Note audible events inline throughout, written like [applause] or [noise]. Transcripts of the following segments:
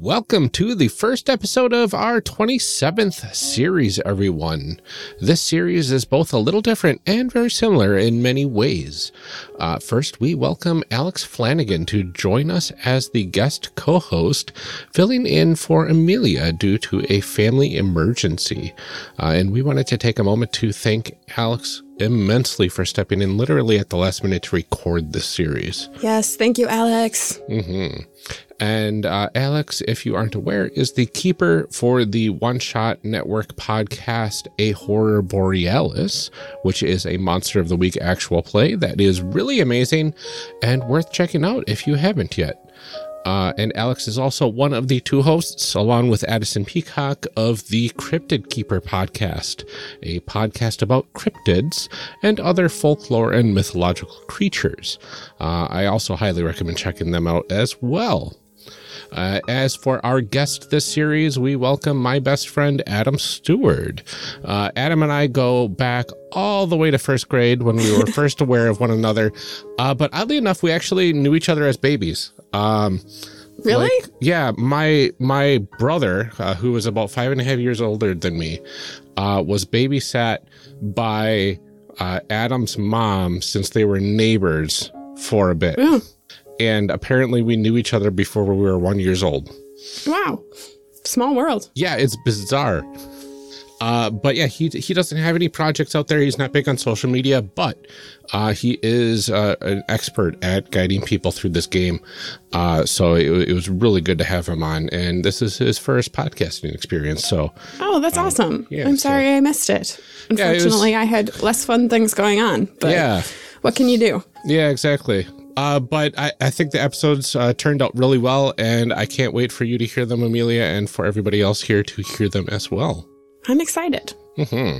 Welcome to the first episode of our 27th series, everyone. This series is both a little different and very similar in many ways. Uh, first, we welcome Alex Flanagan to join us as the guest co host, filling in for Amelia due to a family emergency. Uh, and we wanted to take a moment to thank Alex immensely for stepping in literally at the last minute to record this series. Yes, thank you, Alex. Mm-hmm. And uh, Alex, if you aren't aware, is the keeper for the One Shot Network podcast, A Horror Borealis, which is a Monster of the Week actual play that is really amazing and worth checking out if you haven't yet. Uh, and Alex is also one of the two hosts, along with Addison Peacock, of the Cryptid Keeper podcast, a podcast about cryptids and other folklore and mythological creatures. Uh, I also highly recommend checking them out as well. Uh, as for our guest this series, we welcome my best friend, Adam Stewart. Uh, Adam and I go back all the way to first grade when we were [laughs] first aware of one another. Uh, but oddly enough, we actually knew each other as babies. Um, Really? like, yeah, my my brother, uh, who was about five and a half years older than me, uh, was babysat by uh, Adam's mom since they were neighbors for a bit, Ooh, and apparently we knew each other before we were one years old. wow. Small world. Yeah, it's bizarre. Uh, but yeah, he he doesn't have any projects out there. He's not big on social media, but uh, he is uh, an expert at guiding people through this game. Uh, so it, it was really good to have him on, and this is his first podcasting experience. So Oh, that's awesome. Um, yeah, I'm sorry I missed it. Yeah, it was- Unfortunately, I had less fun things going on. But yeah, what can you do? yeah, exactly. Uh, but I, I think the episodes uh, turned out really well, and I can't wait for you to hear them, Amelia, and for everybody else here to hear them as well. I'm excited. hmm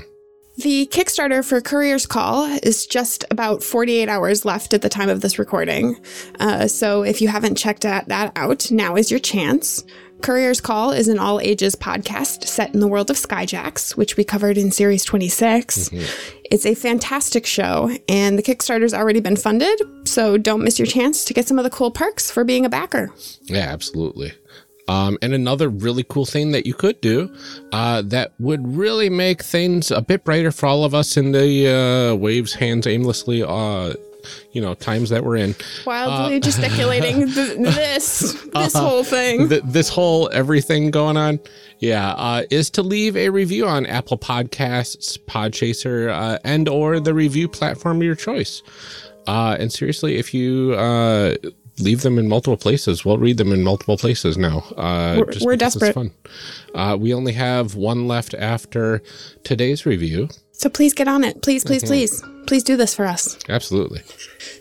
The Kickstarter for Courier's Call is just about 48 hours left at the time of this recording. Uh, so if you haven't checked that, that out, now is your chance. Courier's Call is an all ages podcast set in the world of Skyjacks, which we covered in series 26. It's a fantastic show, and the Kickstarter's already been funded, so don't miss your chance to get some of the cool perks for being a backer. Yeah, absolutely. Um, and another really cool thing that you could do uh, that would really make things a bit brighter for all of us in the uh, waves hands aimlessly, uh, you know, times that we're in. Wildly gesticulating [laughs] th- this, this whole thing. Th- this whole everything going on, yeah, uh, is to leave a review on Apple Podcasts, Podchaser, uh, and or the review platform of your choice. Uh, and seriously, if you uh, leave them in multiple places, we'll read them in multiple places now. Uh, We're- just we're because it's desperate. Fun. Uh, we only have one left after today's review. So please get on it. Please, please, please. Please do this for us. Absolutely.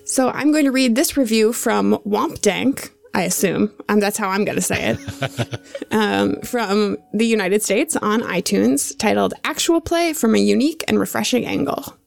So I'm going to read this review from Wompdank, I assume. Um, that's how I'm going to say it. [laughs] um, from the United States on iTunes, titled Actual Play from a Unique and Refreshing Angle.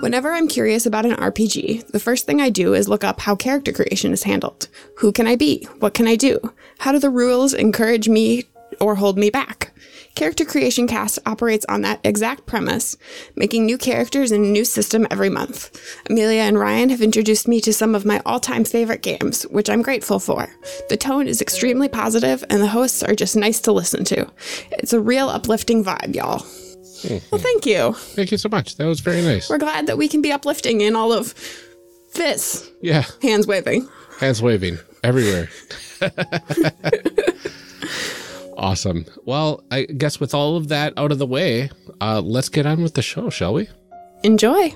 Whenever I'm curious about an RPG, the first thing I do is look up how character creation is handled. Who can I be? What can I do? How do the rules encourage me or hold me back? Character Creation Cast operates on that exact premise, making new characters and a new system every month. Amelia and Ryan have introduced me to some of my all time favorite games, which I'm grateful for. The tone is extremely positive, and the hosts are just nice to listen to. It's a real uplifting vibe, y'all. Well, mm-hmm. thank you. Thank you so much. That was very nice. We're glad that we can be uplifting in all of this. Yeah. Hands waving. Hands waving everywhere. [laughs] Awesome. Well, I guess with all of that out of the way, uh, let's get on with the show, shall we? Enjoy.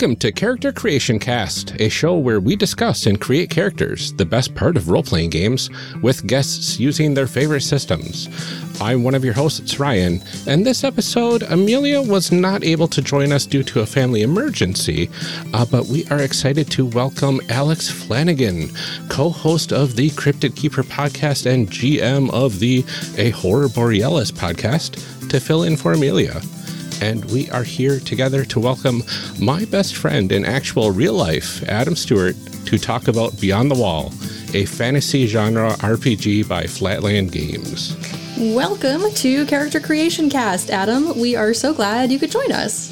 Welcome to Character Creation Cast, a show where we discuss and create characters, the best part of role playing games, with guests using their favorite systems. I'm one of your hosts, Ryan, and this episode, Amelia was not able to join us due to a family emergency, uh, but we are excited to welcome Alex Flanagan, co host of the Cryptid Keeper podcast and GM of the A Horror Borealis podcast, to fill in for Amelia and we are here together to welcome my best friend in actual real life, Adam Stewart, to talk about Beyond the Wall, a fantasy genre RPG by Flatland Games. Welcome to Character Creation Cast, Adam. We are so glad you could join us.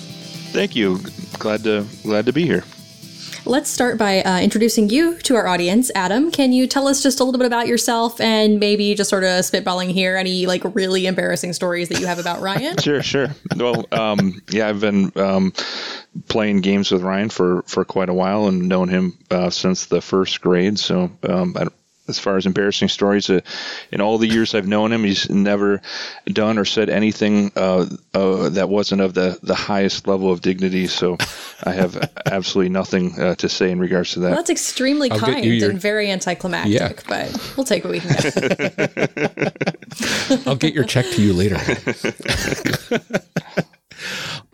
Thank you. Glad to glad to be here. Let's start by uh, introducing you to our audience. Adam, can you tell us just a little bit about yourself and maybe just sort of spitballing here any like really embarrassing stories that you have about Ryan? [laughs] sure, sure. Well, um, yeah, I've been um, playing games with Ryan for, for quite a while and known him uh, since the first grade. So um, I, as far as embarrassing stories. Uh, in all the years I've known him, he's never done or said anything uh, uh, that wasn't of the, the highest level of dignity. So I have [laughs] absolutely nothing uh, to say in regards to that. Well, that's extremely I'll kind your... and very anticlimactic, yeah. but we'll take what we can get. I'll get your check to you later. [laughs]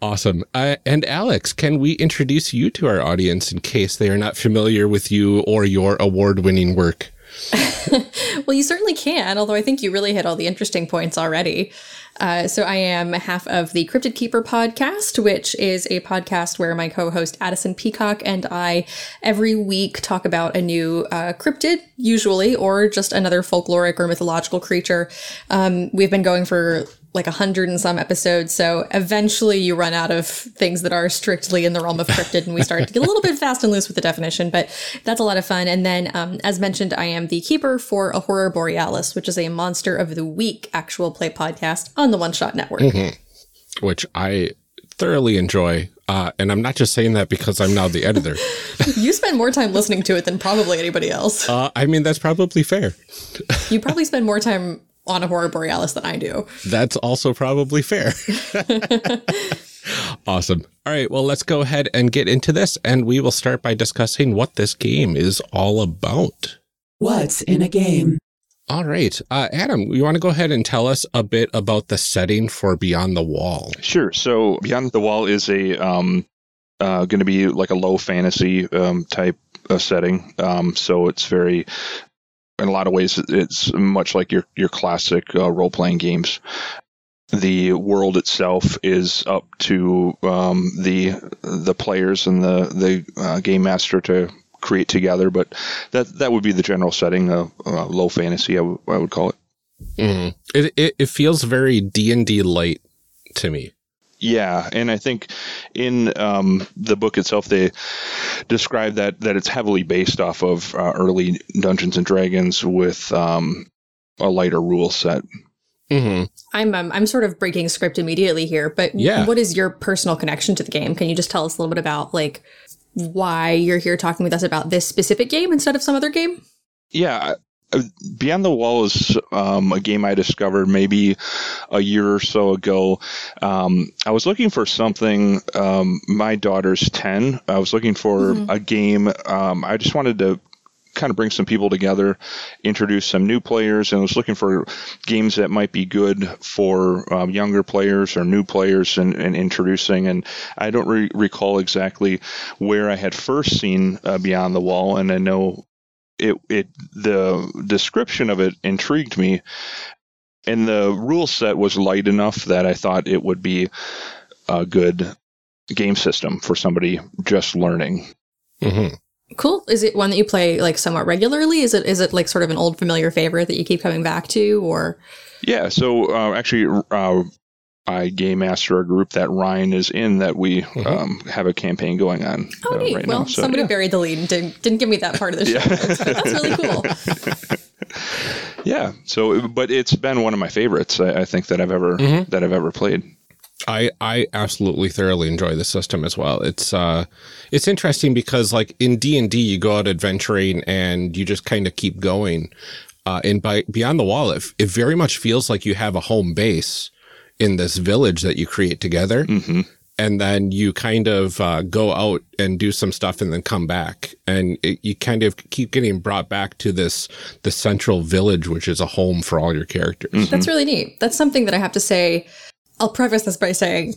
Awesome. Uh, and Alex, can we introduce you to our audience in case they are not familiar with you or your award winning work? [laughs] well, you certainly can, although I think you really hit all the interesting points already. Uh, so, I am half of the Cryptid Keeper podcast, which is a podcast where my co host Addison Peacock and I every week talk about a new uh, cryptid, usually, or just another folkloric or mythological creature. Um, we've been going for like a hundred and some episodes. So eventually you run out of things that are strictly in the realm of cryptid and we start to get a little bit fast and loose with the definition, but that's a lot of fun. And then, um, as mentioned, I am the keeper for A Horror Borealis, which is a monster of the week actual play podcast on the One Shot Network. Mm-hmm. Which I thoroughly enjoy. Uh, and I'm not just saying that because I'm now the editor. [laughs] you spend more time listening to it than probably anybody else. Uh, I mean, that's probably fair. you probably spend more time on a horror borealis than I do. That's also probably fair. [laughs] awesome. All right, well, let's go ahead and get into this, and we will start by discussing what this game is all about. What's in a game? All right. Uh, Adam, you want to go ahead and tell us a bit about the setting for Beyond the Wall? Sure. So, Beyond the Wall is a um, uh, going to be like a low fantasy um, type of setting. Um, so, it's very in a lot of ways, it's much like your your classic uh, role playing games. The world itself is up to um, the the players and the the uh, game master to create together, but that that would be the general setting of uh, low fantasy. I, w- I would call it. Mm. It, it it feels very D and D light to me. Yeah, and I think in um, the book itself they describe that that it's heavily based off of uh, early Dungeons and Dragons with um, a lighter rule set. Mm-hmm. I'm um, I'm sort of breaking script immediately here, but yeah. what is your personal connection to the game? Can you just tell us a little bit about like why you're here talking with us about this specific game instead of some other game? Yeah, Beyond the Wall is um, a game I discovered maybe a year or so ago. Um, I was looking for something. Um, my daughter's 10. I was looking for mm-hmm. a game. Um, I just wanted to kind of bring some people together, introduce some new players, and I was looking for games that might be good for um, younger players or new players and, and introducing. And I don't re- recall exactly where I had first seen uh, Beyond the Wall, and I know it it the description of it intrigued me, and the rule set was light enough that I thought it would be a good game system for somebody just learning. Mm-hmm. Cool. Is it one that you play like somewhat regularly? Is it is it like sort of an old familiar favorite that you keep coming back to, or? Yeah. So uh, actually, uh, I game master a group that Ryan is in that we Mm-hmm. um, have a campaign going on Oh, uh, neat. right well, now. So, somebody yeah. buried the lead and didn't, didn't give me that part of the show. notes, but That's really cool. [laughs] yeah. So, but it's been one of my favorites. I, I think that I've ever Mm-hmm. that I've ever played. I I absolutely thoroughly enjoy the system as well. It's uh it's interesting because like in D and D you go out adventuring and you just kind of keep going. Uh, and by beyond the wall, it, it very much feels like you have a home base in this village that you create together. hmm and then you kind of uh, go out and do some stuff and then come back and it, you kind of keep getting brought back to this the central village which is a home for all your characters That's really neat. That's something that I have to say. I'll preface this by saying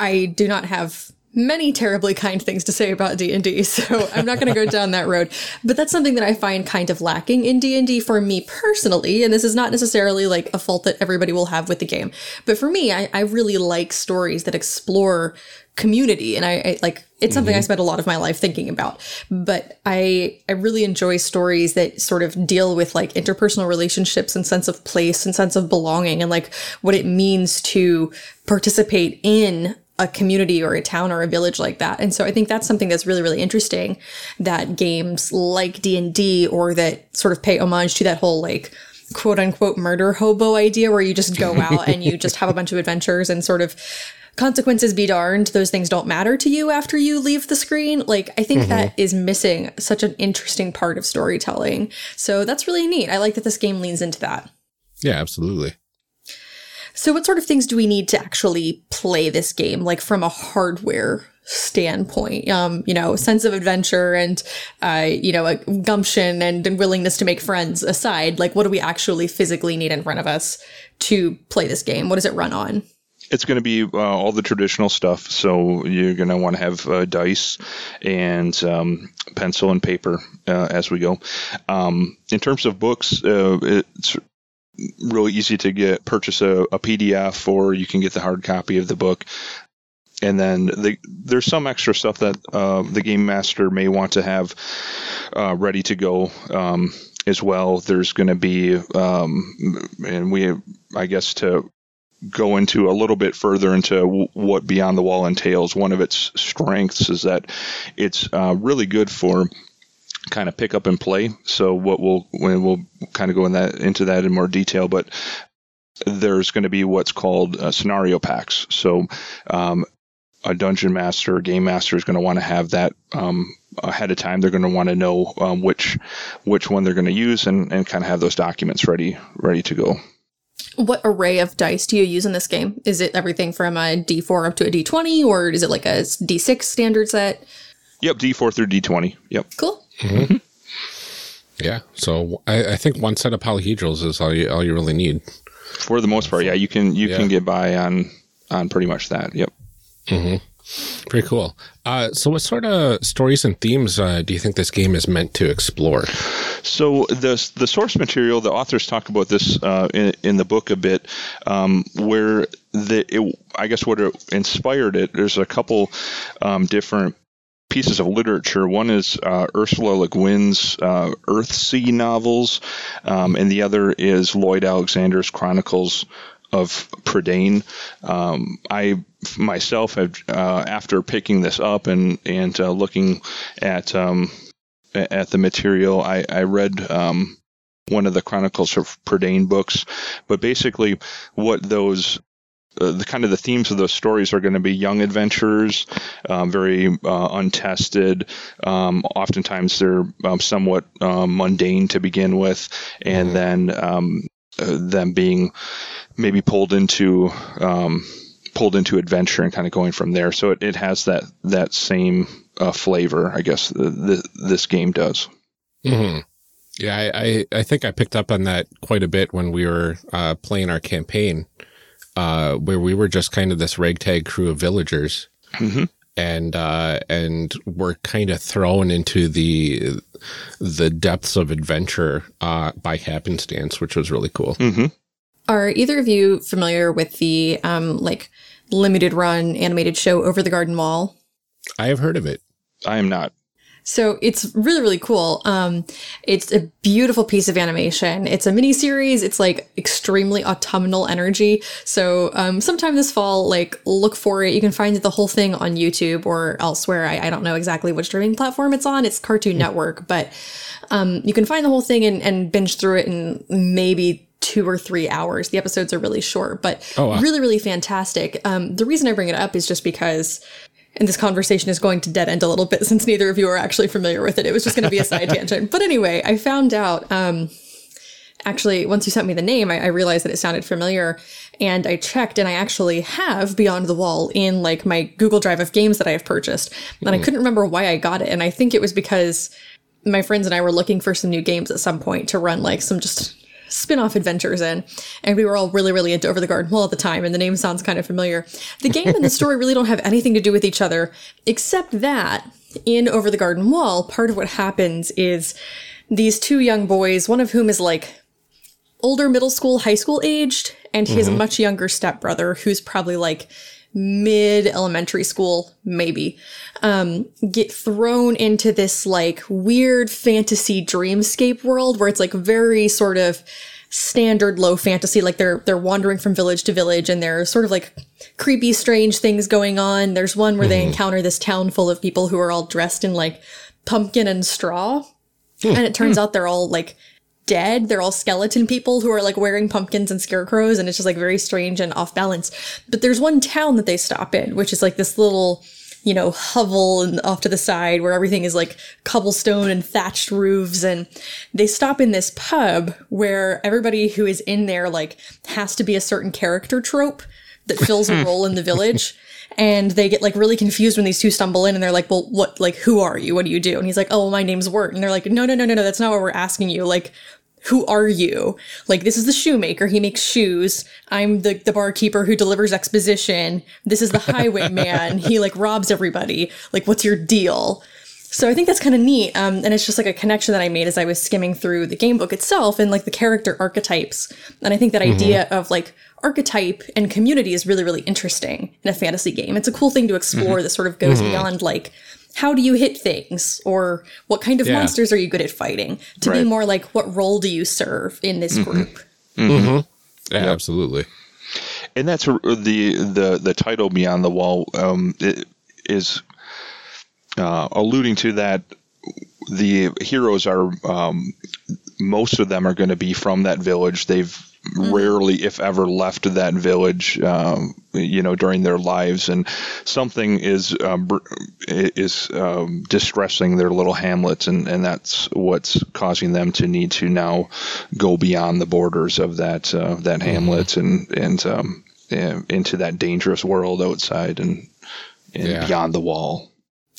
I do not have many terribly kind things to say about D&D, [laughs] so I'm not going to go down that road. But that's something that I find kind of lacking in D&D for me personally, and this is not necessarily like a fault that everybody will have with the game. But for me, I, I really like stories that explore community and I, I like it's something I mm-hmm. spent a lot of my life thinking about. But I I really enjoy stories that sort of deal with like interpersonal relationships and sense of place and sense of belonging and like what it means to participate in a community or a town or a village like that. And so I think that's something that's really really interesting that games like D&D or that sort of pay homage to that whole like quote unquote murder hobo idea where you just go [laughs] out and you just have a bunch of adventures and sort of consequences be darned those things don't matter to you after you leave the screen. Like i think that mm-hmm. is missing such an interesting part of storytelling. So that's really neat. I like that this game leans into that. Yeah absolutely so what sort of things do we need to actually play this game like from a hardware standpoint um you know sense of adventure and uh you know a gumption and, and willingness to make friends aside like what do we actually physically need in front of us to play this game what does it run on It's going to be uh, all the traditional stuff. So you're going to want to have uh, dice and um, pencil and paper uh, as we go. Um, in terms of books, uh, it's really easy to get purchase a, a PDF or you can get the hard copy of the book. And then the, there's some extra stuff that uh, the game master may want to have uh, ready to go um, as well. There's going to be, um, and we, I guess, to go into a little bit further into what Beyond the Wall entails. One of its strengths is that it's uh, really good for kind of pick up and play. So what we'll we'll kind of go in that into that in more detail, but there's going to be what's called uh, scenario packs. So um, a dungeon master, game master is going to want to have that um, ahead of time. They're going to want to know um, which which one they're going to use and, and kind of have those documents ready ready to go. What array of dice do you use in this game? Is it everything from a D4 up to a D20, or is it like a D6 standard set? Yep, D4 through D20. Yep. Cool. Yeah so I, I think one set of polyhedrals is all you all you really need For the most part, yeah, you can you Yeah. can get by on on pretty much that. Yep. Hmm. pretty cool uh so what sort of stories and themes uh, do you think this game is meant to explore So the the source material, the authors talk about this uh, in, in the book a bit, um, where the it, I guess what inspired it. There's a couple um, different pieces of literature. One is uh, Ursula Le Guin's uh, Earthsea novels, um, and the other is Lloyd Alexander's Chronicles of Prydain. Um, I myself have, uh, after picking this up and and uh, looking at um, at the material, I, I read um, one of the Chronicles of Prydain books, but basically what those uh, the kind of the themes of those stories are going to be young adventurers, um, very uh, untested. Um, oftentimes they're um, somewhat um, mundane to begin with, and then um, uh, them being maybe pulled into um, pulled into adventure and kind of going from there. So it, it has that that same uh, flavor, I guess. The, the, this game does. hmm Yeah, I, I, I think I picked up on that quite a bit when we were uh, playing our campaign, uh, where we were just kind of this ragtag crew of villagers, Mhm. and uh, and we're kind of thrown into the the depths of adventure uh, by happenstance, which was really cool. hmm Are either of you familiar with the um like limited run animated show Over the Garden Wall? I have heard of it. I am not. So it's really, really cool. Um, it's a beautiful piece of animation. It's a mini series. It's like extremely autumnal energy. So um, sometime this fall, like look for it. You can find the whole thing on YouTube or elsewhere. I, I don't know exactly which streaming platform it's on. It's Cartoon Network, but um, you can find the whole thing and, and binge through it in maybe two or three hours. The episodes are really short, but Oh, wow. really, really fantastic. Um, the reason I bring it up is just because and this conversation is going to dead end a little bit since neither of you are actually familiar with it. It was just going to be a side [laughs] tangent. But anyway, I found out, um, actually, once you sent me the name, I, I realized that it sounded familiar. And I checked and I actually have Beyond the Wall in like my Google Drive of games that I have purchased. And I couldn't remember why I got it. And I think it was because my friends and I were looking for some new games at some point to run like some just spin-off adventures in and we were all really really into over the garden wall at the time and the name sounds kind of familiar. The game and the story really don't have anything to do with each other except that in over the garden wall part of what happens is these two young boys one of whom is like older middle school high school aged and his mm-hmm. much younger stepbrother who's probably like mid elementary school maybe um get thrown into this like weird fantasy dreamscape world where it's like very sort of standard low fantasy like they're they're wandering from village to village and there's sort of like creepy strange things going on. There's one where they mm-hmm. encounter this town full of people who are all dressed in like pumpkin and straw. Hmm. And it turns hmm. out they're all like dead. They're all skeleton people who are like wearing pumpkins and scarecrows, and it's just like very strange and off balance. But there's one town that they stop in, which is like this little, you know, hovel and off to the side where everything is like cobblestone and thatched roofs. And they stop in this pub where everybody who is in there like has to be a certain character trope that fills a [laughs] role in the village. And they get like really confused when these two stumble in and they're like, well, what, like, who are you? What do you do? And he's like, oh, well, my name's Wirt. And they're like, no, no, no, no, no, that's not what we're asking you. Like, who are you? Like, this is the shoemaker. He makes shoes. I'm the, the barkeeper who delivers exposition. This is the [laughs] highwayman. he like robs everybody. Like, what's your deal? So I think that's kind of neat. Um, and it's just like a connection that I made as I was skimming through the game book itself and like the character archetypes. And I think that mm-hmm. idea of like archetype and community is really, really interesting in a fantasy game. It's a cool thing to explore mm-hmm. that sort of goes mm-hmm. beyond like, how do you hit things? Or what kind of Yeah. monsters are you good at fighting? To be more like what role do you serve in this group? Yeah, absolutely. and that's the the the title beyond the wall um, it is uh, alluding to that the heroes are um, most of them are going to be from that village. They've rarely if ever left that village um, you know during their lives. And something is um, is um, distressing their little hamlets and, and that's what's causing them to need to now go beyond the borders of that uh, that hamlet and and um, into that dangerous world outside and, and Yeah. beyond the wall.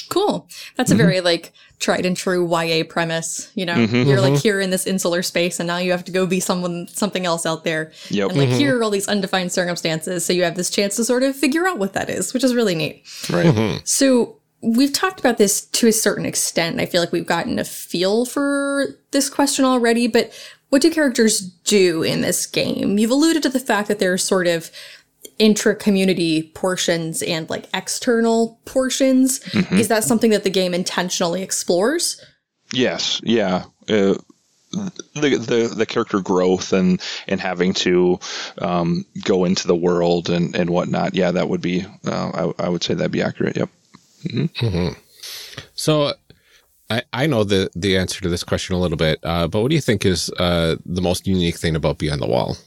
Cool. That's a very like tried and true ya premise you know? Mm-hmm. You're like mm-hmm. here in this insular space and now you have to go be someone something else out there. Yep. and like mm-hmm. here are all these undefined circumstances so you have this chance to sort of figure out what that is which is really neat. Right. So we've talked about this to a certain extent. I feel like we've gotten a feel for this question already, but what do characters do in this game? You've alluded to the fact that there's sort of intra-community portions and like external portions. Is that something that the game intentionally explores? Yes, yeah. Uh, the, the the character growth and and having to um, go into the world and and whatnot. Yeah, that would be. Uh, I, I would say that'd be accurate. Yep. So I, I know the, the answer to this question a little bit, uh, but what do you think is uh, the most unique thing about Beyond the Wall?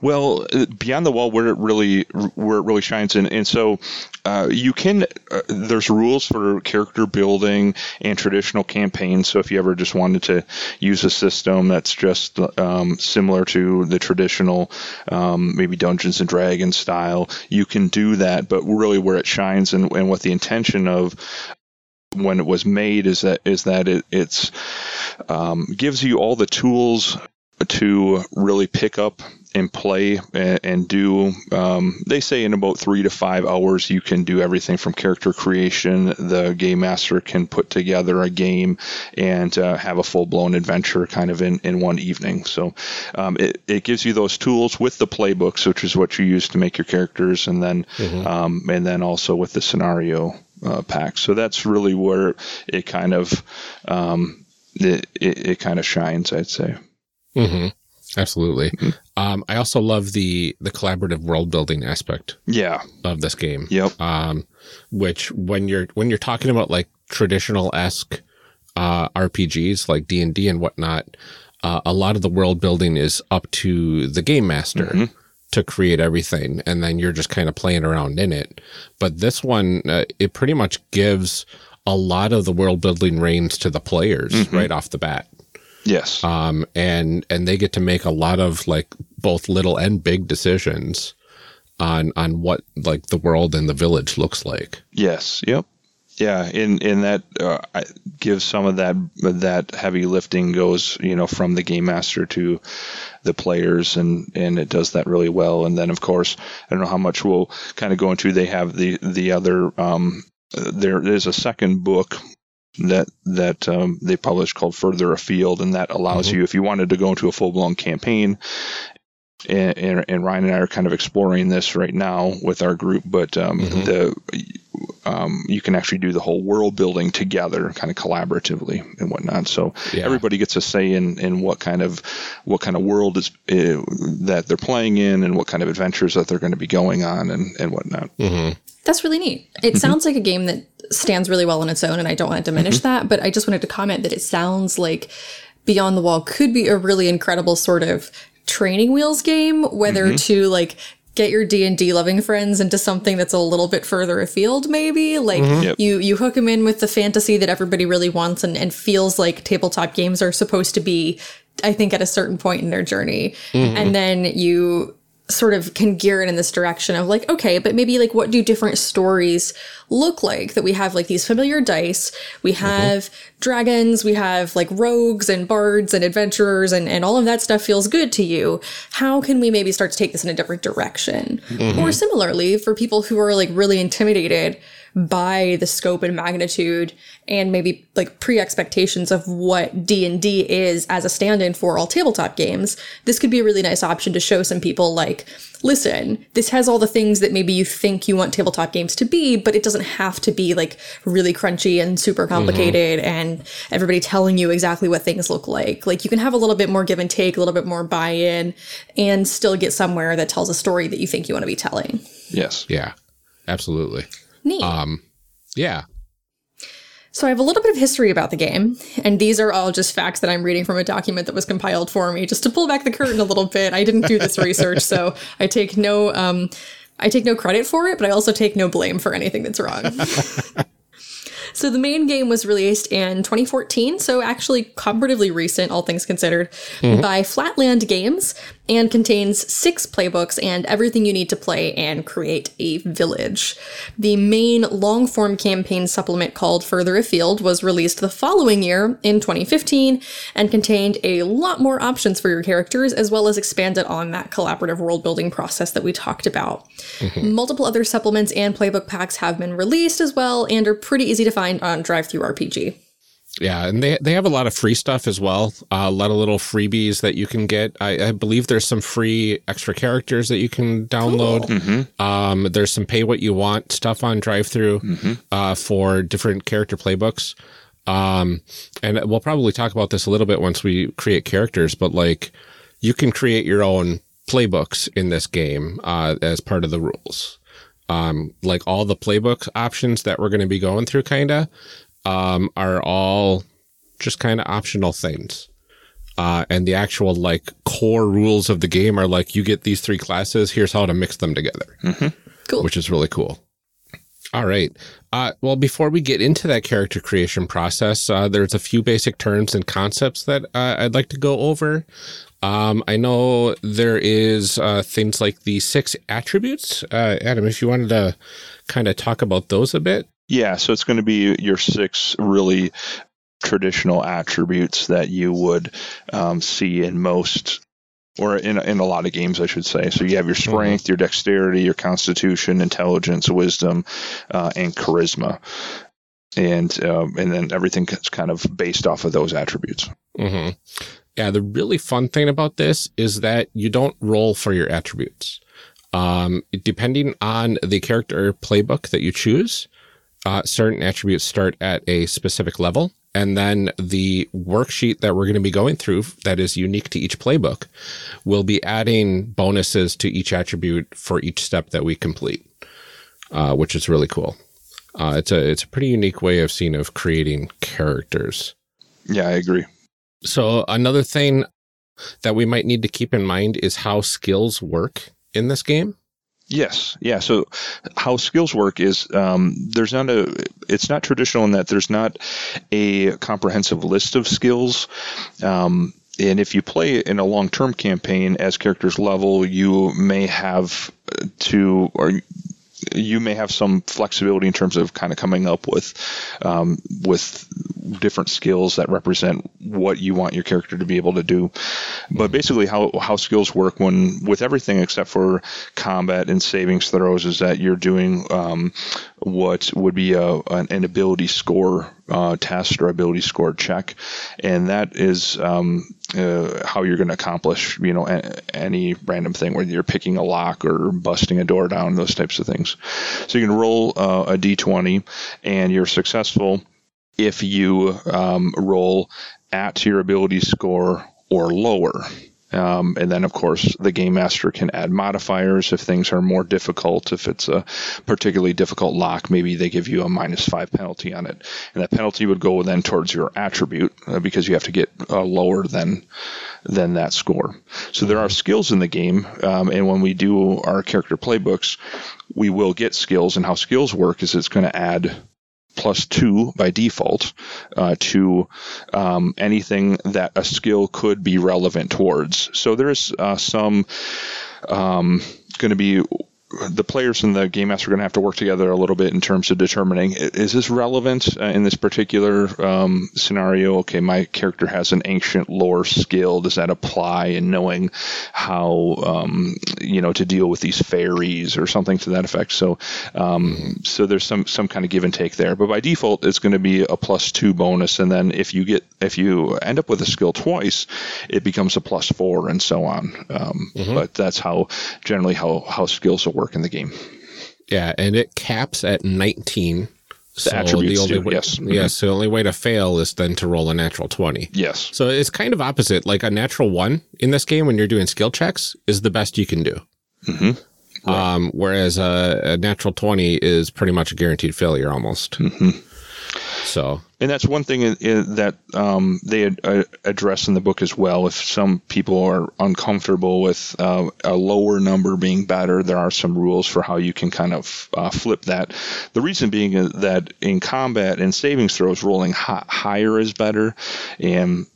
Well, uh, beyond the wall, where it really where it really shines, and and so uh, you can. Uh, there's rules for character building and traditional campaigns. So if you ever just wanted to use a system that's just um, similar to the traditional, um, maybe Dungeons and Dragons style, you can do that. But really, where it shines and, and what the intention of when it was made is that is that it it's um, gives you all the tools to really pick up and play and, and do. Um, they say in about three to five hours, you can do everything from character creation. The game master can put together a game and uh, have a full blown adventure kind of in, in one evening. So um, it, it gives you those tools with the playbooks, which is what you use to make your characters, and then um, and then also with the scenario uh, packs. So that's really where it kind of um, it, it, it kind of shines, I'd say. Mm-hmm. Absolutely. Um, I also love the the collaborative world building aspect Yeah. of this game. Yep. Um, which when you're when you're talking about like traditional esque uh, RPGs like D and D and whatnot, uh, a lot of the world building is up to the game master to create everything, and then you're just kind of playing around in it. But this one, uh, it pretty much gives a lot of the world building reins to the players right off the bat Yes. um, and and they get to make a lot of like both little and big decisions on on what like the world and the village looks like. Yes. Yep. Yeah, in and that uh, gives some of that that heavy lifting goes you know from the game master to the players, and and it does that really well. And then of course I don't know how much we'll kind of go into. They have the the other um, uh, there is a second book that that um, they published called Further Afield, and that allows you if you wanted to go into a full blown campaign. And, and, and Ryan and I are kind of exploring this right now with our group, but um, the um, you can actually do the whole world building together, kind of collaboratively and whatnot. So Yeah. everybody gets a say in, in what kind of what kind of world is uh, that they're playing in, and what kind of adventures that they're going to be going on, and and whatnot. That's really neat. It sounds like a game that stands really well on its own, and I don't want to diminish that, but I just wanted to comment that it sounds like Beyond the Wall could be a really incredible sort of training wheels game, whether mm-hmm. to like get your D&D loving friends into something that's a little bit further afield maybe. Like mm-hmm. Yep. you you hook them in with the fantasy that everybody really wants and, and feels like tabletop games are supposed to be I think at a certain point in their journey. Mm-hmm. And then you sort of can gear it in this direction of like okay but maybe like what do different stories look like? That we have like these familiar dice we mm-hmm. have dragons we have like rogues and bards and adventurers and, and all of that stuff feels good to you. How can we maybe start to take this in a different direction? Mm-hmm. Or similarly for people who are like really intimidated by the scope and magnitude and maybe like pre-expectations of what D&D is as a stand-in for all tabletop games this could be a really nice option to show some people like listen this has all the things that maybe you think you want tabletop games to be but it doesn't have to be like really crunchy and super mm-hmm. complicated and everybody telling you exactly what things look like like you can have a little bit more give and take a little bit more buy-in and still get somewhere that tells a story that you think you want to be telling Yes. Yeah, absolutely. Neat Yeah, So I have a little bit of history about the game, and these are all just facts that I'm reading from a document that was compiled for me, just to pull back the curtain a little bit. I didn't do this [laughs] research, so I take no um, I take no credit for it, but I also take no blame for anything that's wrong. [laughs] So the main game was released in 2014, so actually comparatively recent, all things considered, mm-hmm. by Flatland Games, and contains six playbooks and everything you need to play and create a village. The main long form campaign supplement called Further Afield was released the following year in 2015 and contained a lot more options for your characters, as well as expanded on that collaborative world building process that we talked about. Mm-hmm. Multiple other supplements and playbook packs have been released as well and are pretty easy to find on DriveThruRPG. yeah, and they they have a lot of free stuff as well. Uh, a lot of little freebies that you can get. I, I believe there's some free extra characters that you can download. Um, there's some pay what you want stuff on DriveThru uh, for different character playbooks. Um, and we'll probably talk about this a little bit once we create characters, but like you can create your own playbooks in this game uh, as part of the rules. Um, like all the playbook options that we're going to be going through, kind of, um, are all just kind of optional things. Uh, and the actual like core rules of the game are like you get these three classes. Here's how to mix them together, Cool. which is really cool. All right. Uh, well, before we get into that character creation process, uh, there's a few basic terms and concepts that uh, I'd like to go over. Um, I know there is uh, things like the six attributes. Uh, Adam, if you wanted to kind of talk about those a bit. Yeah, so it's going to be your six really traditional attributes that you would um, see in most, or in, in a lot of games, I should say. So you have your strength, your dexterity, your constitution, intelligence, wisdom, uh, and charisma. And um, and then everything is kind of based off of those attributes. hmm Yeah, the really fun thing about this is that you don't roll for your attributes. Um, depending on the character playbook that you choose, uh, certain attributes start at a specific level. And then the worksheet that we're going to be going through that is unique to each playbook will be adding bonuses to each attribute for each step that we complete, uh, which is really cool. Uh, it's a it's a pretty unique way of seeing of creating characters. Yeah, I agree. So another thing that we might need to keep in mind is how skills work in this game. Yes, yeah. So how skills work is um, there's not a it's not traditional in that there's not a comprehensive list of skills. Um, and if you play in a long-term campaign as characters level, you may have to or you may have some flexibility in terms of kind of coming up with um, with different skills that represent what you want your character to be able to do. But basically, how how skills work when with everything except for combat and savings throws is that you're doing um, what would be a an ability score uh, test or ability score check, and that is um, uh, how you're going to accomplish, you know, a, any random thing, whether you're picking a lock or busting a door down, those types of things. So you can roll uh, a d20, and you're successful if you um, roll at your ability score or lower. Um, and then, of course, the game master can add modifiers if things are more difficult. If it's a particularly difficult lock, maybe they give you a minus five penalty on it. And that penalty would go then towards your attribute uh, because you have to get uh, lower than than that score. So there are skills in the game. Um, and when we do our character playbooks, we will get skills. And how skills work is it's going to add plus two by default uh, to um, anything that a skill could be relevant towards. So there's uh, some um, going to be the players and the game master are going to have to work together a little bit in terms of determining is this relevant uh, in this particular um, scenario? Okay, my character has an ancient lore skill. Does that apply in knowing how um, you know to deal with these fairies or something to that effect? So, um, so there's some some kind of give and take there. But by default, it's going to be a plus two bonus, and then if you get if you end up with a skill twice, it becomes a plus four, and so on. Um, mm-hmm. But that's how generally how how skills will work work in the game. Yeah, and it caps at 19. The so attributes the only do, way, yes. Mm-hmm. Yes, the only way to fail is then to roll a natural 20. Yes. So it's kind of opposite. Like a natural one in this game when you're doing skill checks is the best you can do. Mm-hmm. Right. Um, whereas a, a, natural 20 is pretty much a guaranteed failure almost. Mm-hmm. So, and that's one thing in, in that um, they uh, address in the book as well. If some people are uncomfortable with uh, a lower number being better, there are some rules for how you can kind of uh, flip that. The reason being that in combat and savings throws, rolling hi- higher is better, and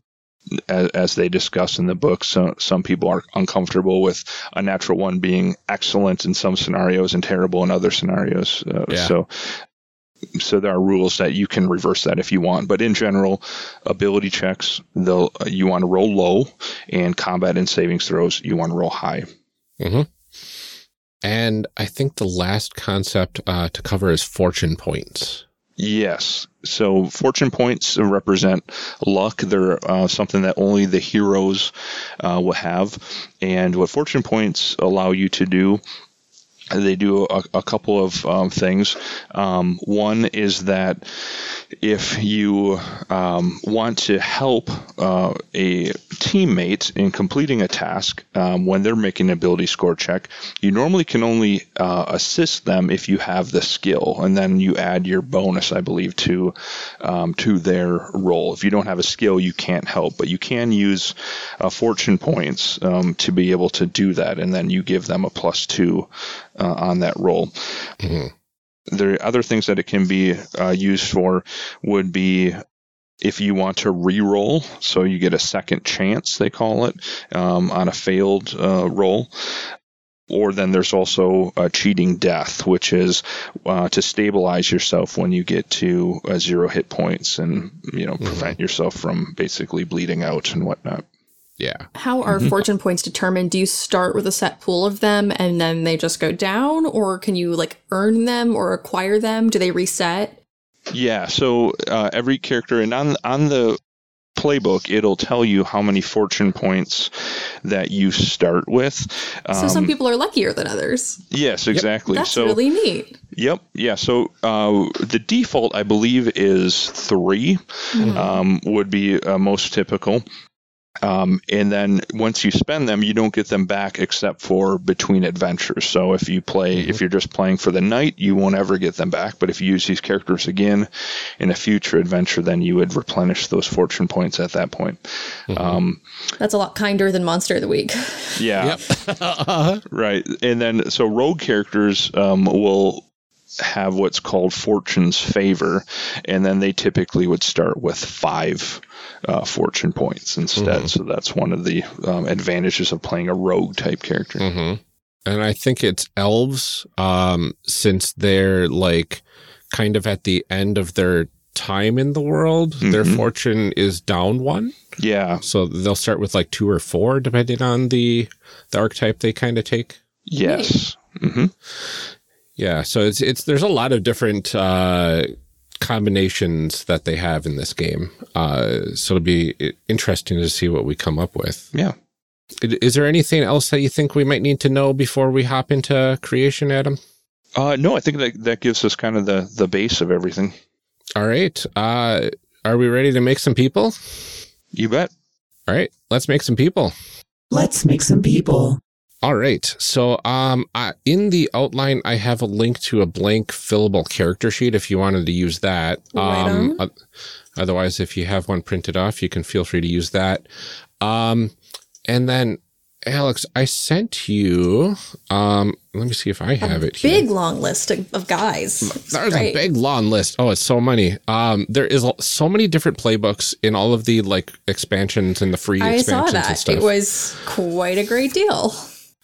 as, as, they discuss in the book, so, some people are uncomfortable with a natural one being excellent in some scenarios and terrible in other scenarios. Uh, yeah. So so there are rules that you can reverse that if you want. But in general, ability checks, they'll you want to roll low, and combat and savings throws you want to roll high. Mm-hmm. And I think the last concept uh, to cover is fortune points. Yes. So fortune points represent luck. They're uh, something that only the heroes uh, will have. And what fortune points allow you to do they do a, a couple of um, things. Um, one is that if you um, want to help uh, a teammate in completing a task um, when they're making an ability score check, you normally can only uh, assist them if you have the skill, and then you add your bonus, I believe, to um, to their role. If you don't have a skill, you can't help, but you can use uh, fortune points um, to be able to do that, and then you give them a plus two uh, on that roll. Mm-hmm. There are other things that it can be uh, used for would be if you want to re-roll, so you get a second chance, they call it, um, on a failed uh, roll. Or then there's also a cheating death, which is uh, to stabilize yourself when you get to uh, zero hit points and you know prevent mm-hmm. yourself from basically bleeding out and whatnot. Yeah. How are mm-hmm. fortune points determined? Do you start with a set pool of them and then they just go down, or can you like earn them or acquire them? Do they reset? Yeah. So uh, every character, and on on the playbook, it'll tell you how many fortune points that you start with. Um, so some um, people are luckier than others. Yes, exactly. That's so, really neat. Yep. Yeah. So uh, the default, I believe, is 3 um, would be uh, most typical. Um, and then once you spend them, you don't get them back except for between adventures. So if you play, if you're just playing for the night, you won't ever get them back. But if you use these characters again in a future adventure, then you would replenish those fortune points at that point. Um, That's a lot kinder than Monster of the Week. yeah. [laughs] right. And then so rogue characters um, will have what's called fortune's favor, and then they typically would start with five uh, fortune points instead. So that's one of the um, advantages of playing a rogue type character. Mm-hmm. And I think it's elves, um, since they're like kind of at the end of their time in the world, their Mhm. fortune is down one. Yeah. So they'll start with like two or four, depending on the the archetype they kind of take. Yes. hmm Yeah, so it's it's there's a lot of different uh, combinations that they have in this game. Uh, so it'll be interesting to see what we come up with. Yeah. Is there anything else that you think we might need to know before we hop into creation, Adam? Uh, no, I think that that gives us kind of the the base of everything. All right. Uh, are we ready to make some people? You bet. All right, let's make some people. Let's make some people. All right. So, um, uh, in the outline, I have a link to a blank fillable character sheet if you wanted to use that. Right Um, oth- otherwise, if you have one printed off, you can feel free to use that. Um, and then, Alex, I sent you. Um, let me see if I have it here. Big long list of, of guys. There's a big long list. Oh, it's so many. Um, there is so many different playbooks in all of the like expansions and the free I saw expansions and that. stuff. It was quite a great deal.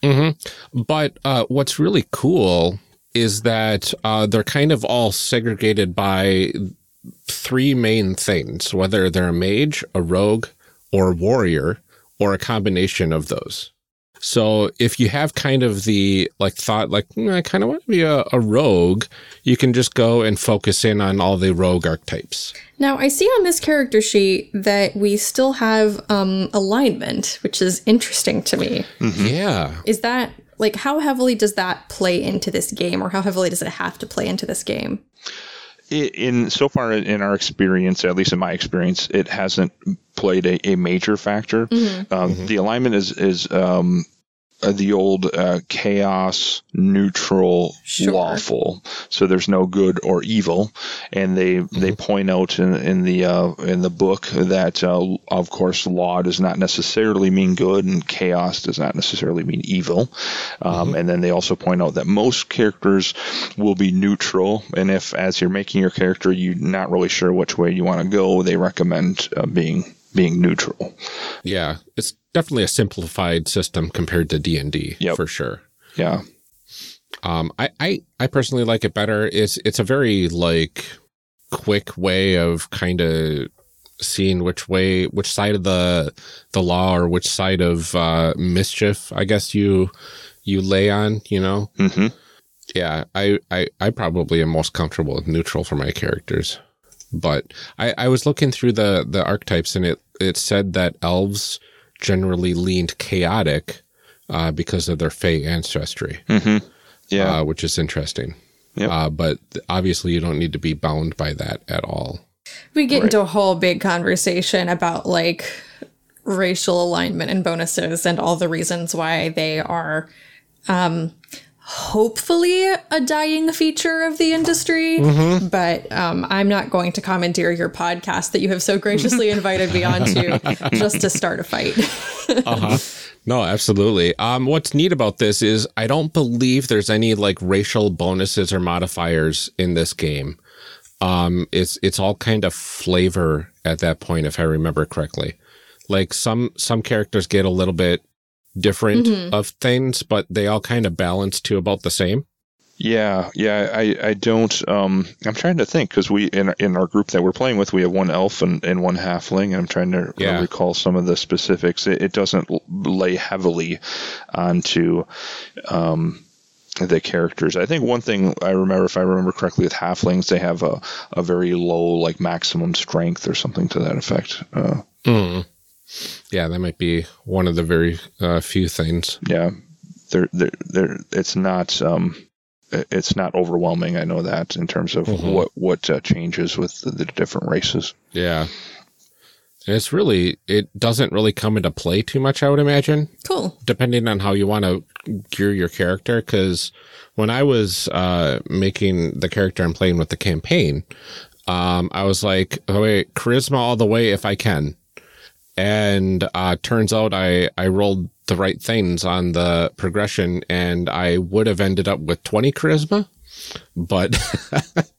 Hmm But uh, what's really cool is that uh, they're kind of all segregated by three main things, whether they're a mage, a rogue, or a warrior, or a combination of those. So if you have kind of the like thought, like "Hmm, I kind of want to be a, a rogue, you can just go and focus in on all the rogue archetypes. Now, I see on this character sheet that we still have um, alignment, which is interesting to me. Yeah. Is that like how heavily does that play into this game, or how heavily does it have to play into this game? In so far in our experience, at least in my experience, it hasn't played a, a major factor. Um, The alignment is is um, the old uh, chaos, neutral, Sure. lawful. So there's no good or evil, and they they point out in, in the uh, in the book that uh, of course law does not necessarily mean good, and chaos does not necessarily mean evil. Um, And then they also point out that most characters will be neutral, and if as you're making your character you're not really sure which way you want to go, they recommend uh, being being neutral. Yeah. It's definitely a simplified system compared to D&D for sure. Yeah. Um, I, I, I personally like it better. It's, it's a very like quick way of kind of seeing which way, which side of the, the law or which side of, uh, mischief, I guess you, you lay on, you know? Mm-hmm. Yeah. I, I, I probably am most comfortable with neutral for my characters, but I, I was looking through the, the archetypes and it, it said that elves generally leaned chaotic, uh, because of their Fey ancestry hmm Yeah. uh, which is interesting. Yep. Uh, but obviously, you don't need to be bound by that at all. We get into a whole big conversation about like racial alignment and bonuses and all the reasons why they are um hopefully a dying feature of the industry but um, i'm not going to commandeer your podcast that you have so graciously invited me onto [laughs] just to start a fight [laughs] Uh-huh. No, absolutely. Um, what's neat about this is I don't believe there's any like racial bonuses or modifiers in this game. Um, it's it's all kind of flavor at that point, if I remember correctly. Like some some characters get a little bit different of things, but they all kind of balance to about the same. Yeah, yeah, I, I don't. Um, I'm trying to think because we in in our group that we're playing with, we have one elf and, and one halfling, and I'm trying to Yeah. recall some of the specifics. It, it doesn't lay heavily onto um, the characters. I think one thing I remember, if I remember correctly, with halflings, they have a, a very low like maximum strength or something to that effect. Uh, Mm. Yeah, that might be one of the very uh, few things. yeah, they're, they're, they're, it's not um, it's not overwhelming. I know that in terms of Mm-hmm. what what uh, changes with the, the different races. Yeah. And it's really, it doesn't really come into play too much, I would imagine, Cool. depending on how you want to gear your character. Cause when I was, uh, making the character I'm playing with the campaign, um, I was like, oh, wait, charisma all the way if I can. And, uh, turns out I, I rolled the right things on the progression and I would have ended up with 20 charisma, but, [laughs]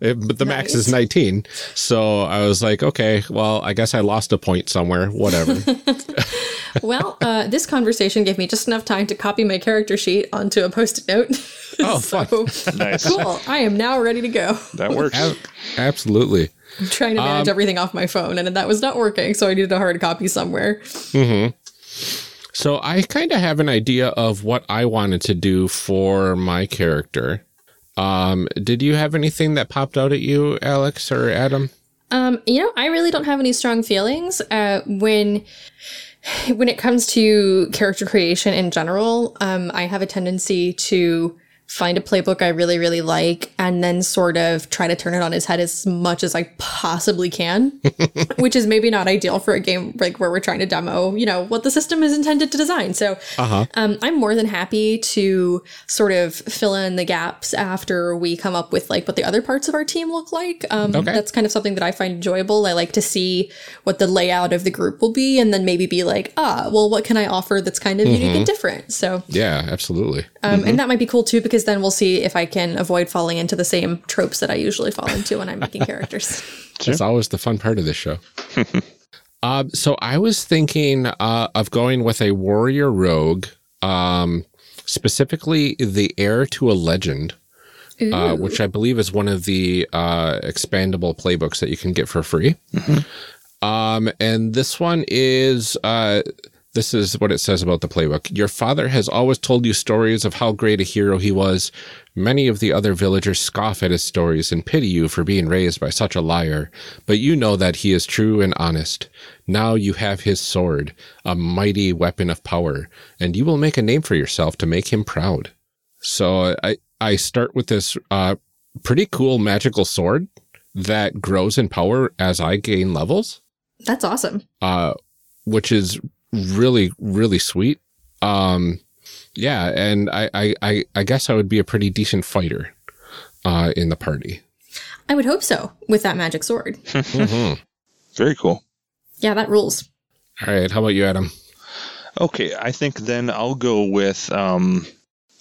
it- but the max is 19. So I was like, okay, well, I guess I lost a point somewhere, whatever. [laughs] [laughs] Well, uh, this conversation gave me just enough time to copy my character sheet onto a post-it note. Oh, fun. so, Nice. cool. I am now ready to go. That works. Ab- Absolutely. I'm [laughs] trying to Um, manage everything off my phone, and that was not working, so I needed a hard copy somewhere. So I kind of have an idea of what I wanted to do for my character. Um, did you have anything that popped out at you, Alex or Adam? Um, you know, I really don't have any strong feelings uh, when [sighs] when it comes to character creation in general. Um, I have a tendency to find a playbook I really, really like and then sort of try to turn it on its head as much as I possibly can, [laughs] which is maybe not ideal for a game like where we're trying to demo, you know, what the system is intended to design. So um, I'm more than happy to sort of fill in the gaps after we come up with like what the other parts of our team look like. Um, Okay. That's kind of something that I find enjoyable. I like to see what the layout of the group will be and then maybe be like, ah, well, what can I offer that's kind of unique and different? So, Yeah, absolutely. um, and that might be cool too, because then we'll see if I can avoid falling into the same tropes that I usually fall into when I'm [laughs] making characters. That's always the fun part of this show. um, [laughs] so I was thinking uh, of going with a warrior rogue, um, specifically the heir to a legend, uh, which I believe is one of the uh, expandable playbooks that you can get for free. Um, and this one is uh, this is what it says about the playbook. Your father has always told you stories of how great a hero he was. Many of the other villagers scoff at his stories and pity you for being raised by such a liar, but you know that he is true and honest. Now you have his sword, a mighty weapon of power, and you will make a name for yourself to make him proud. So I, I start with this uh, pretty cool magical sword that grows in power as I gain levels That's awesome. uh, which is really really sweet. Um, yeah, and I, I I I guess I would be a pretty decent fighter uh, in the party. I would hope so with that magic sword. [laughs] Very cool. Yeah, that rules. All right, how about you, Adam? Okay, I think then I'll go with um,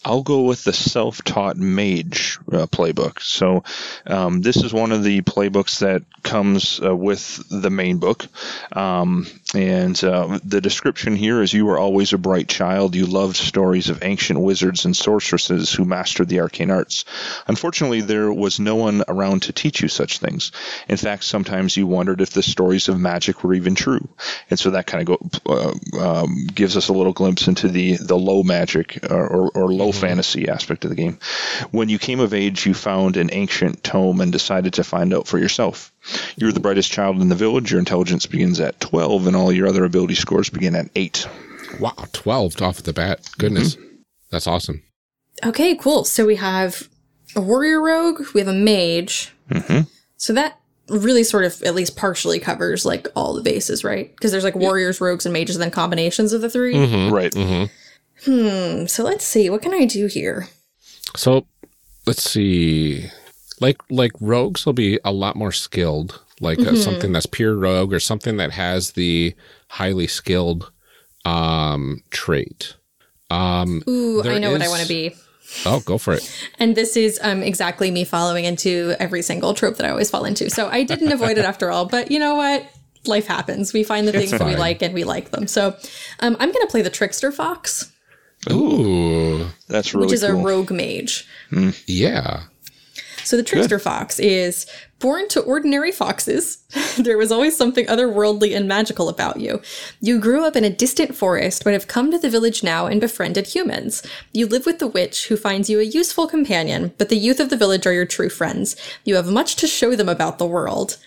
I'll go with the self-taught mage uh, playbook. So um, this is one of the playbooks that comes uh, with the main book, um, and uh, the description here is: you were always a bright child. You loved stories of ancient wizards and sorceresses who mastered the arcane arts. Unfortunately, there was no one around to teach you such things. In fact, sometimes you wondered if the stories of magic were even true, and so that kind of go uh, um, gives us a little glimpse into the the low magic or, or, or low fantasy aspect of the game. When you came of age, you found an ancient tome and decided to find out for yourself. You're the brightest child in the village. Your intelligence begins at 12, and all your other ability scores begin at 8. Wow, twelve off the bat. Goodness, mm-hmm. that's awesome. Okay, cool. So we have a warrior rogue, we have a mage. Mm-hmm. So that really sort of at least partially covers like all the bases, right? Because there's like warriors, rogues, and mages, and then combinations of the 3 mm-hmm. Right. Hmm, So let's see. What can I do here? So let's see. Like like rogues will be a lot more skilled. Like uh, something that's pure rogue or something that has the highly skilled um trait. Um Ooh, I know what I want to be. oh, go for it. [laughs] And this is um, exactly me following into every single trope that I always fall into. So I didn't avoid it [laughs] after all. But you know what? Life happens. We find the things that we like and we like them. So um, I'm going to play the Trickster Fox, Ooh. That's really which is cool. a rogue mage. Yeah. So the trickster fox is born to ordinary foxes. [laughs] there was always something otherworldly and magical about you. You grew up in a distant forest, but have come to the village now and befriended humans. You live with the witch, who finds you a useful companion, but the youth of the village are your true friends. You have much to show them about the world.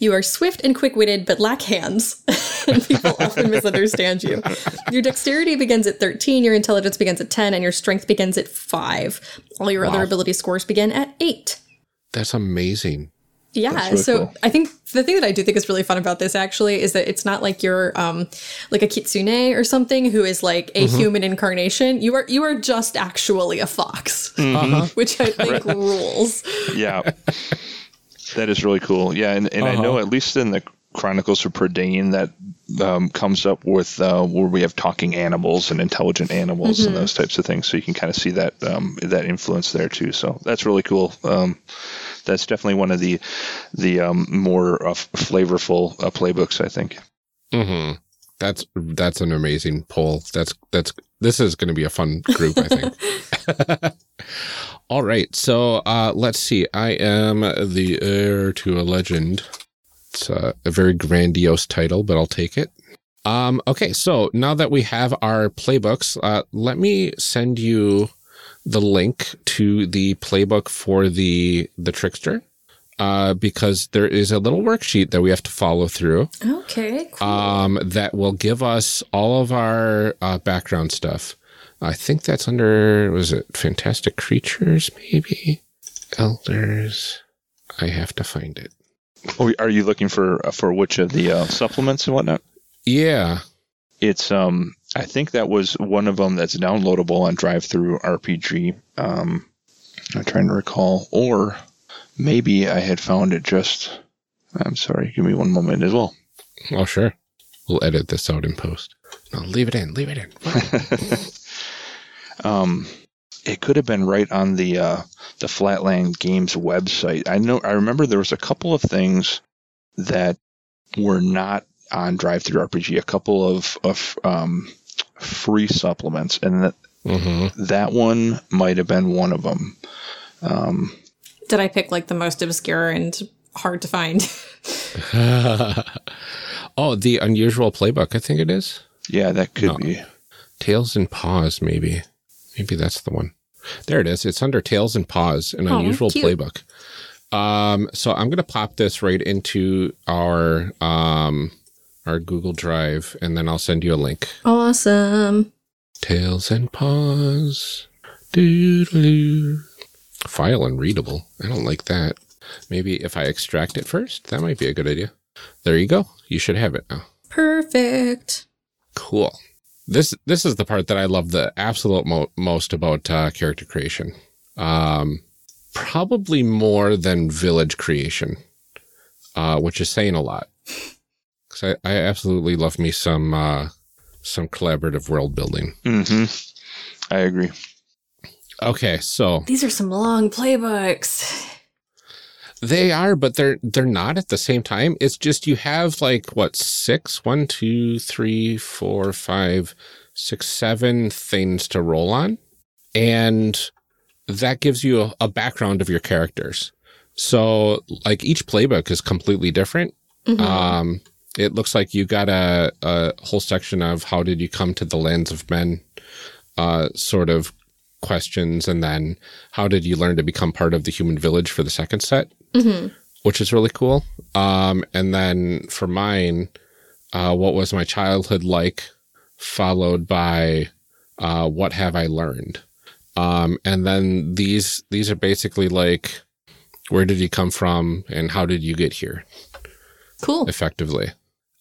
You are swift and quick witted, but lack hands, [laughs] and people often misunderstand you. Your dexterity begins at 13, your intelligence begins at 10, and your strength begins at 5. All your other ability scores begin at 8. That's amazing. Yeah, really so cool. I think the thing that I do think is really fun about this actually is that it's not like you're um like a kitsune or something who is like a human incarnation. You are you are just actually a fox, [laughs] which I think rules. yeah that is really cool yeah and, and i know Uh-huh. at least in the chronicles of Prydain that um, comes up with uh, where we have talking animals and intelligent animals and those types of things so you can kind of see that um, that influence there too so that's really cool um, that's definitely one of the the um, more uh, flavorful uh, playbooks i think hmm That's that's an amazing poll. That's that's this is going to be a fun group, I think. [laughs] [laughs] All right, so uh, let's see. I am the heir to a legend. It's uh, a very grandiose title, but I'll take it. Um, okay, so now that we have our playbooks, uh, let me send you the link to the playbook for the the trickster, uh, because there is a little worksheet that we have to follow through Okay, cool. um, that will give us all of our uh, background stuff. I think that's under, was it Fantastic Creatures, maybe? Elders. I have to find it. Oh, are you looking for for which of the uh, supplements and whatnot Yeah. it's um i think that was one of them that's downloadable on DriveThruRPG um i'm trying to recall or maybe i had found it just i'm sorry give me one moment as well Oh, sure. We'll edit this out in post. No, leave it in. Leave it in. [laughs] um it could have been right on the uh the flatland games website i know i remember there was a couple of things that were not on DriveThruRPG a couple of of um free supplements and that hmm that one might have been one of them um Did I pick like the most obscure and hard to find? [laughs] [laughs] oh, the unusual playbook, I think it is. yeah that could No. be Tails and Paws, maybe. Maybe that's the one. There it is. It's under Tails and Paws, an Oh, unusual cute. playbook. Um, so I'm gonna pop this right into our um our Google Drive, and then I'll send you a link. awesome. Tails and Paws. Doodaloo. File unreadable. I don't like that. Maybe if I extract it first, that might be a good idea. There you go. You should have it now. Perfect. Cool. This this is the part that I love the absolute mo- most about uh, character creation. Um, probably more than village creation, uh, which is saying a lot. Because I, I absolutely love me some uh, some collaborative world building. hmm i agree Okay, so These are some long playbooks. They are, but they're they're not at the same time. It's just you have like what six, one, two, three, four, five, six, seven things to roll on, and that gives you a, a background of your characters. So, like each playbook is completely different. Um, it looks like you got a, a whole section of how did you come to the lands of men, uh, sort of questions, and then how did you learn to become part of the human village for the second set, which is really cool. Um, and then for mine, uh, what was my childhood like, followed by uh, what have I learned, um, and then these these are basically like where did you come from and how did you get here Cool. effectively.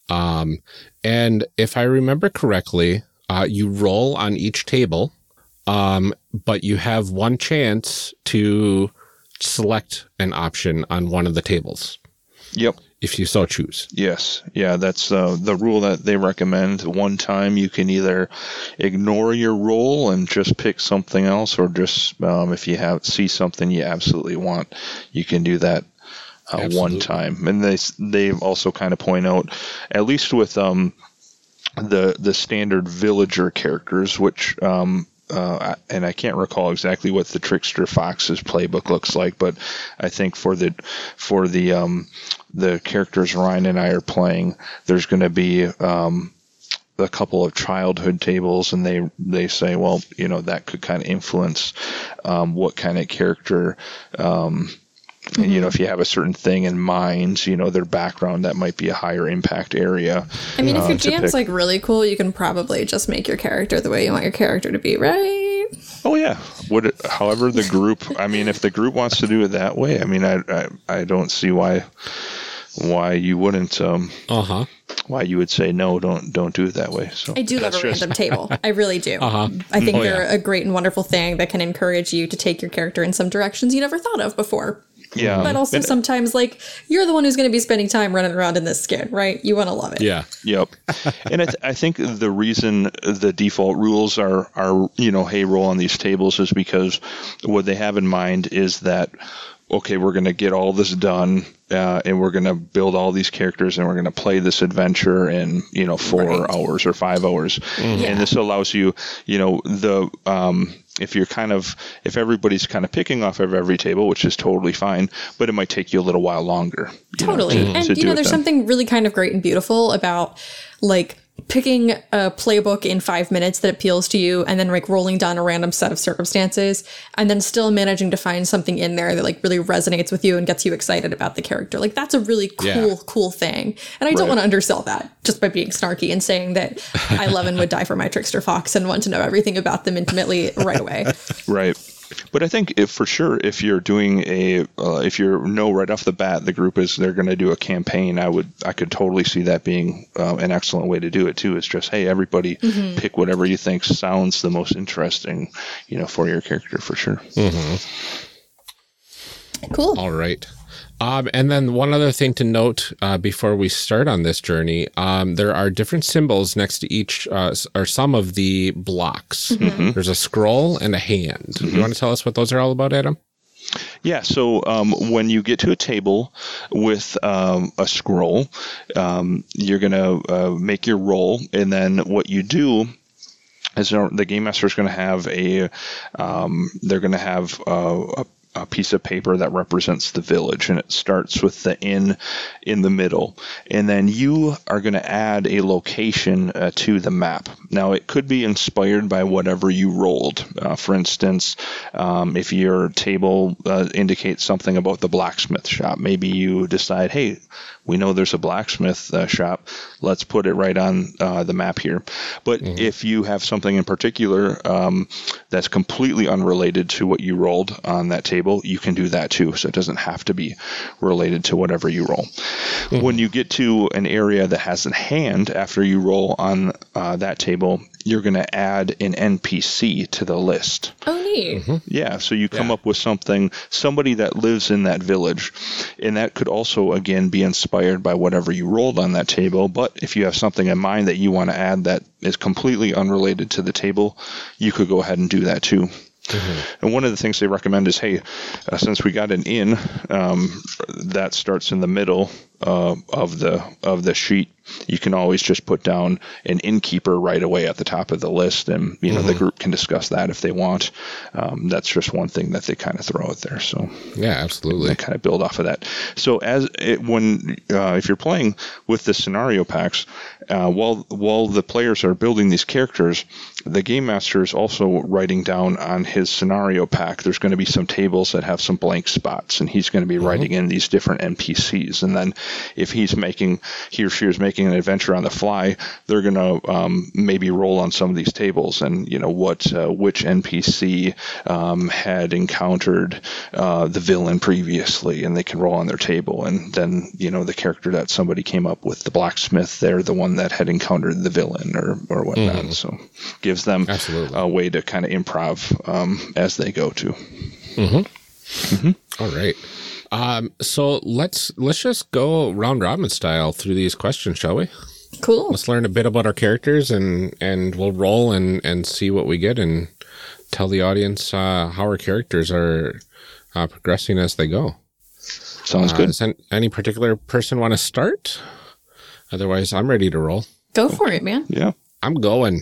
Um, and if I remember correctly, uh, you roll on each table, um, but you have one chance to select an option on one of the tables yep if you so choose. Yes, yeah, that's uh, the rule that they recommend. One time you can either ignore your roll and just pick something else, or just um, if you have see something you absolutely want, you can do that uh, one time. And they they also kind of point out, at least with um, the the standard villager characters, which um, uh, and I can't recall exactly what the Trickster Fox's playbook looks like, but I think for the for the um, the characters Ryan and I are playing, there's going to be um, a couple of childhood tables, and they they say, well, you know, that could kind of influence um, what kind of character um, And, you know, if you have a certain thing in mind, you know, their background, that might be a higher impact area. I mean, if uh, your GM's like really cool, you can probably just make your character the way you want your character to be, right? Oh yeah. Would it, however the group. I mean, if the group wants to do it that way, I mean, I I, I don't see why why you wouldn't um Uh huh. why you would say no. Don't don't do it that way. So I do love a just- random table. I really do. Uh-huh. I think Oh, they're yeah. a great and wonderful thing that can encourage you to take your character in some directions you never thought of before. Yeah. But also And- sometimes, like, you're the one who's going to be spending time running around in this skin, right? You want to love it. Yeah. Yep. [laughs] and I, th- I think the reason the default rules are, are, you know, hey, roll on these tables is because what they have in mind is that, okay, we're going to get all this done uh, and we're going to build all these characters and we're going to play this adventure in, you know, four hours or five hours. And this allows you, you know, the, um, if you're kind of if everybody's kind of picking off of every table, which is totally fine, but it might take you a little while longer. you know, Totally. to- and to you know, there's then. something really kind of great and beautiful about like picking a playbook in five minutes that appeals to you and then like rolling down a random set of circumstances and then still managing to find something in there that like really resonates with you and gets you excited about the character. Like that's a really cool, Yeah. cool thing. And I don't want to undersell that just by being snarky and saying that [laughs] I love and would die for my trickster fox and want to know everything about them intimately right away. Right. But I think if for sure, if you're doing a, uh, if you know right off the bat, the group is they're going to do a campaign. I would, I could totally see that being uh, an excellent way to do it too. Is just hey, everybody pick whatever you think sounds the most interesting, you know, for your character for sure. Cool. All right. Um, and then one other thing to note uh, before we start on this journey, um, there are different symbols next to each uh, or some of the blocks. There's a scroll and a hand. You want to tell us what those are all about, Adam? Yeah, so um, when you get to a table with um, a scroll, um, you're going to uh, make your roll, and then what you do is uh, the game master is going to have a, um, they're going to have uh, a a piece of paper that represents the village and it starts with the inn in the middle. And then you are going to add a location uh, to the map. Now it could be inspired by whatever you rolled. Uh, for instance um, if your table uh, indicates something about the blacksmith shop maybe you decide hey we know there's a blacksmith uh, shop. Let's put it right on uh, the map here. But if you have something in particular um, that's completely unrelated to what you rolled on that table you can do that too. So it doesn't have to be related to whatever you roll. When you get to an area that has a hand after you roll on uh, that table you're going to add an npc to the list Oh, neat. yeah, so you come Yeah. up with something, somebody that lives in that village, and that could also again be inspired by whatever you rolled on that table. But if you have something in mind that you want to add that is completely unrelated to the table, you could go ahead and do that too. And one of the things they recommend is, hey, uh, since we got an inn um, that starts in the middle uh, of the of the sheet, you can always just put down an innkeeper right away at the top of the list, and you know the group can discuss that if they want. Um, that's just one thing that they kind of throw out there. So Yeah, absolutely. they kind of build off of that. So as it, when uh, if you're playing with the scenario packs, uh, while while the players are building these characters, the game master is also writing down on his scenario pack. There's going to be some tables that have some blank spots, and he's going to be writing in these different NPCs. And then if he's making he or she is making an adventure on the fly, they're going to um, maybe roll on some of these tables and you know what uh, which NPC um, had encountered uh, the villain previously, and they can roll on their table. And then you know the character that somebody came up with, the blacksmith, they're the one that had encountered the villain or or whatnot. So gives them Absolutely. a way to kind of improv um, as they go to. All right. Um, so let's let's just go round robin style through these questions, shall we? Cool. Let's learn a bit about our characters and and we'll roll and and see what we get and tell the audience uh, how our characters are uh, progressing as they go. Sounds Uh, good. does any particular person want to start? Otherwise, I'm ready to roll. Go for it, man. Yeah. I'm going.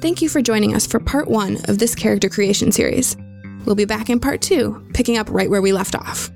Thank you for joining us for part one of this character creation series. We'll be back in part two, picking up right where we left off.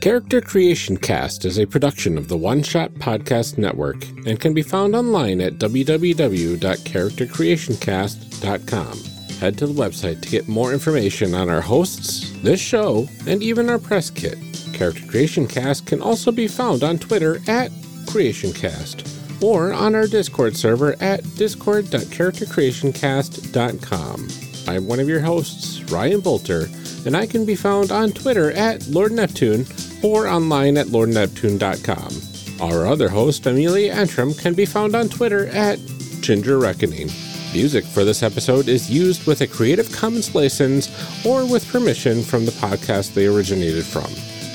Character Creation Cast is a production of the One Shot Podcast Network and can be found online at www.charactercreationcast.com. Head to the website to get more information on our hosts, this show, and even our press kit. Character Creation Cast can also be found on Twitter at CreationCast or on our Discord server at discord.charactercreationcast.com. I'm one of your hosts, Ryan Boelter, and I can be found on Twitter at Lord Neptune or online at lordneptune.com. Our other host, Amelia Antrim, can be found on Twitter at Ginger Reckoning. Music for this episode is used with a Creative Commons license or with permission from the podcast they originated from.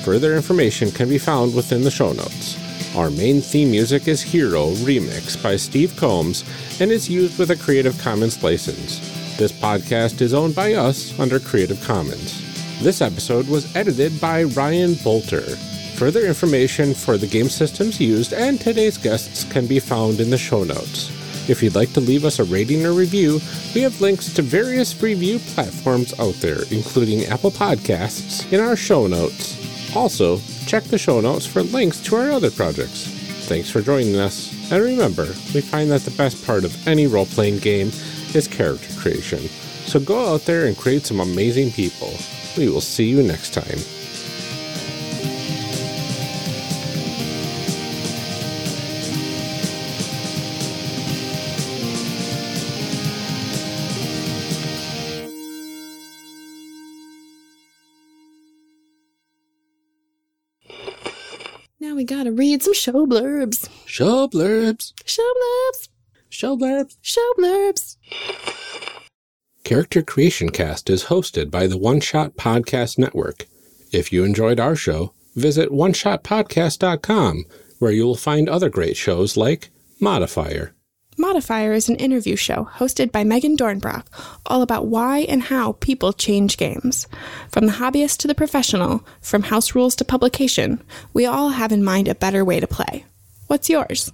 Further information can be found within the show notes. Our main theme music is Hero Remix by Steve Combs and is used with a Creative Commons license. This podcast is owned by us under Creative Commons. This episode was edited by Ryan Boelter. Further information for the game systems used and today's guests can be found in the show notes. If you'd like to leave us a rating or review, we have links to various review platforms out there, including Apple Podcasts, in our show notes. Also, check the show notes for links to our other projects. Thanks for joining us, and remember, we find that the best part of any role playing game is character creation. So go out there and create some amazing people. We will see you next time. Gotta read some show blurbs. Show blurbs. Show blurbs. Show blurbs. Show blurbs. Character Creation Cast is hosted by the One Shot Podcast Network. If you enjoyed our show, visit oneshotpodcast.com, where you will find other great shows like Modifier. Modifier is an interview show hosted by Megan Dornbrock, all about why and how people change games. From the hobbyist to the professional, from house rules to publication, we all have in mind a better way to play. What's yours?